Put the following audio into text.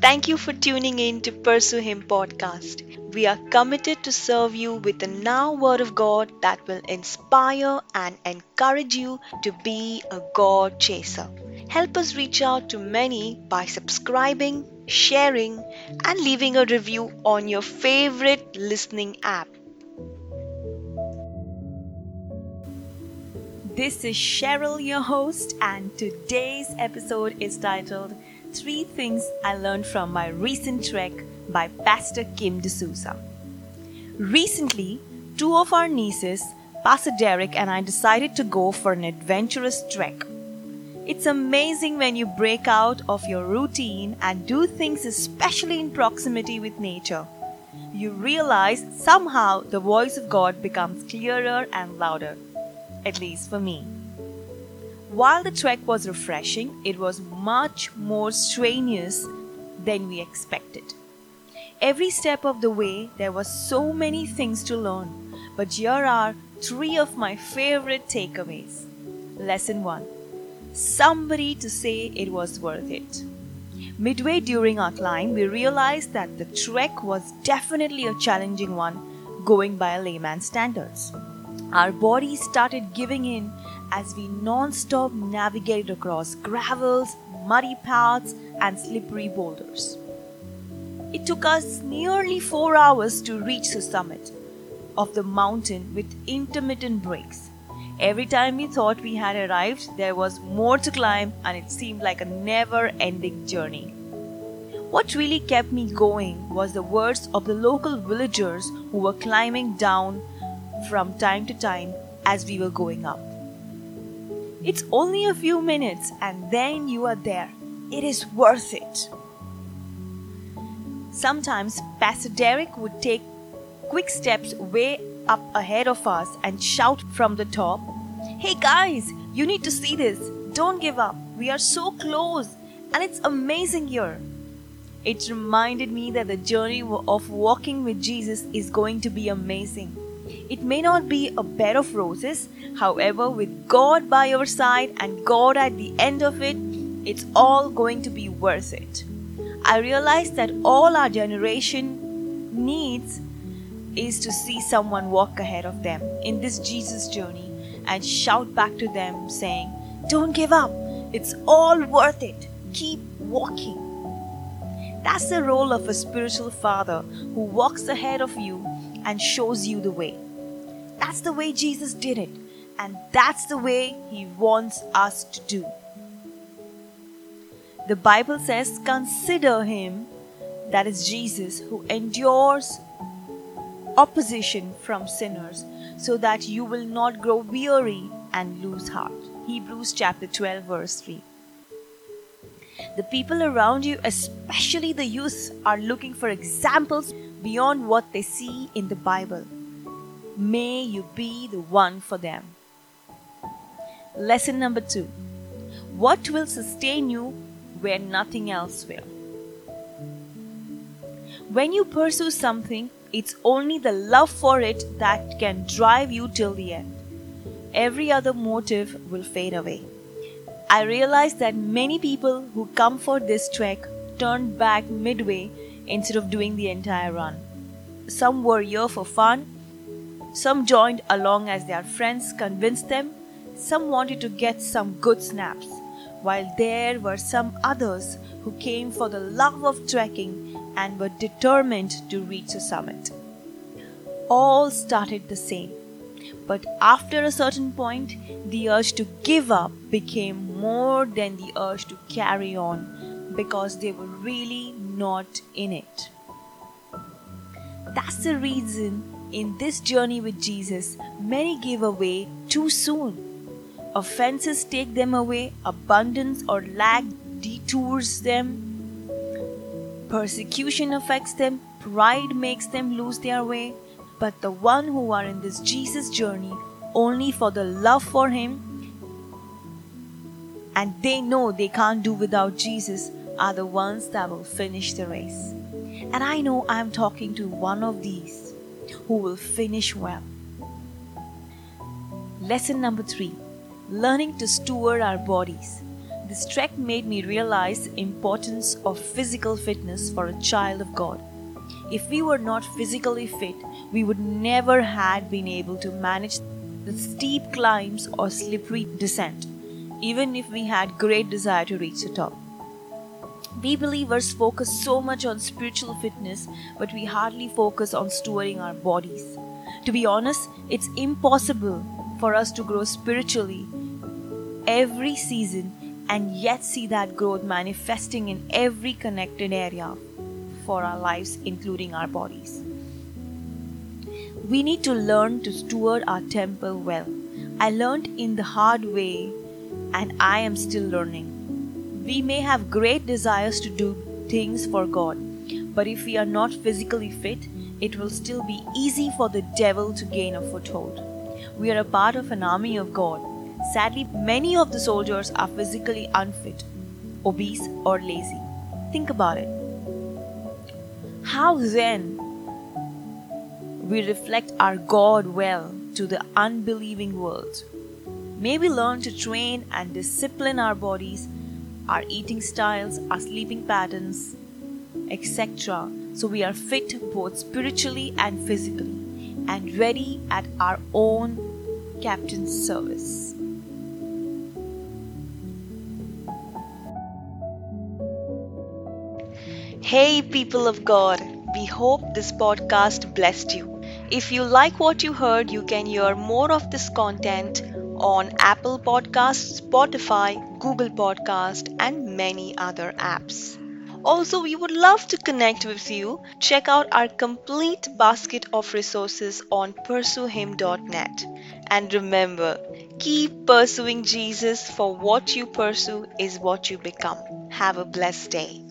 Thank you for tuning in to Pursue Him podcast. We are committed to serve you with the now word of God that will inspire and encourage you to be a God chaser. Help us reach out to many by subscribing, sharing, and leaving a review on your favorite listening app. This is Cheryl, your host, and today's episode is titled Three Things I Learned from My Recent Trek by Pastor Kim D'Souza. Recently, two of our nieces, Pastor Derek and I, decided to go for an adventurous trek. It's amazing when you break out of your routine and do things, especially in proximity with nature. You realize somehow the voice of God becomes clearer and louder at least for me. While the trek was refreshing, it was much more strenuous than we expected. Every step of the way, there were so many things to learn, but here are three of my favorite takeaways. Lesson 1 Somebody to say it was worth it. Midway during our climb, we realized that the trek was definitely a challenging one, going by a layman's standards. Our bodies started giving in as we non stop navigated across gravels, muddy paths, and slippery boulders. It took us nearly four hours to reach the summit of the mountain with intermittent breaks. Every time we thought we had arrived, there was more to climb, and it seemed like a never ending journey. What really kept me going was the words of the local villagers who were climbing down from time to time as we were going up. It's only a few minutes and then you are there. It is worth it. Sometimes Pastor Derek would take quick steps way up ahead of us and shout from the top, Hey guys, you need to see this. Don't give up. We are so close and it's amazing here. It reminded me that the journey of walking with Jesus is going to be amazing. It may not be a bed of roses, however, with God by your side and God at the end of it, it's all going to be worth it. I realize that all our generation needs is to see someone walk ahead of them in this Jesus journey and shout back to them saying, Don't give up, it's all worth it, keep walking. That's the role of a spiritual father who walks ahead of you and shows you the way. That's the way Jesus did it, and that's the way He wants us to do. The Bible says, Consider Him, that is Jesus, who endures opposition from sinners, so that you will not grow weary and lose heart. Hebrews chapter 12, verse 3. The people around you, especially the youth, are looking for examples beyond what they see in the Bible. May you be the one for them. Lesson number two What will sustain you where nothing else will? When you pursue something, it's only the love for it that can drive you till the end. Every other motive will fade away. I realized that many people who come for this trek turned back midway instead of doing the entire run. Some were here for fun, some joined along as their friends convinced them, some wanted to get some good snaps, while there were some others who came for the love of trekking and were determined to reach the summit. All started the same, but after a certain point, the urge to give up became more than the urge to carry on because they were really not in it. That's the reason in this journey with Jesus, many give away too soon. Offenses take them away, abundance or lack detours them, persecution affects them, pride makes them lose their way. But the one who are in this Jesus journey only for the love for Him and they know they can't do without Jesus are the ones that will finish the race. And I know I'm talking to one of these who will finish well. Lesson number three learning to steward our bodies. This trek made me realize the importance of physical fitness for a child of God. If we were not physically fit, we would never had been able to manage the steep climbs or slippery descent, even if we had great desire to reach the top. We believers focus so much on spiritual fitness, but we hardly focus on stewarding our bodies. To be honest, it's impossible for us to grow spiritually every season and yet see that growth manifesting in every connected area for our lives, including our bodies. We need to learn to steward our temple well. I learned in the hard way, and I am still learning. We may have great desires to do things for God, but if we are not physically fit, it will still be easy for the devil to gain a foothold. We are a part of an army of God. Sadly, many of the soldiers are physically unfit, obese, or lazy. Think about it. How then we reflect our God well to the unbelieving world? May we learn to train and discipline our bodies, our eating styles, our sleeping patterns, etc., so we are fit both spiritually and physically and ready at our own captain's service. Hey, people of God, we hope this podcast blessed you. If you like what you heard, you can hear more of this content on Apple Podcasts, Spotify, Google Podcast, and many other apps. Also, we would love to connect with you. Check out our complete basket of resources on pursuehim.net. And remember, keep pursuing Jesus, for what you pursue is what you become. Have a blessed day.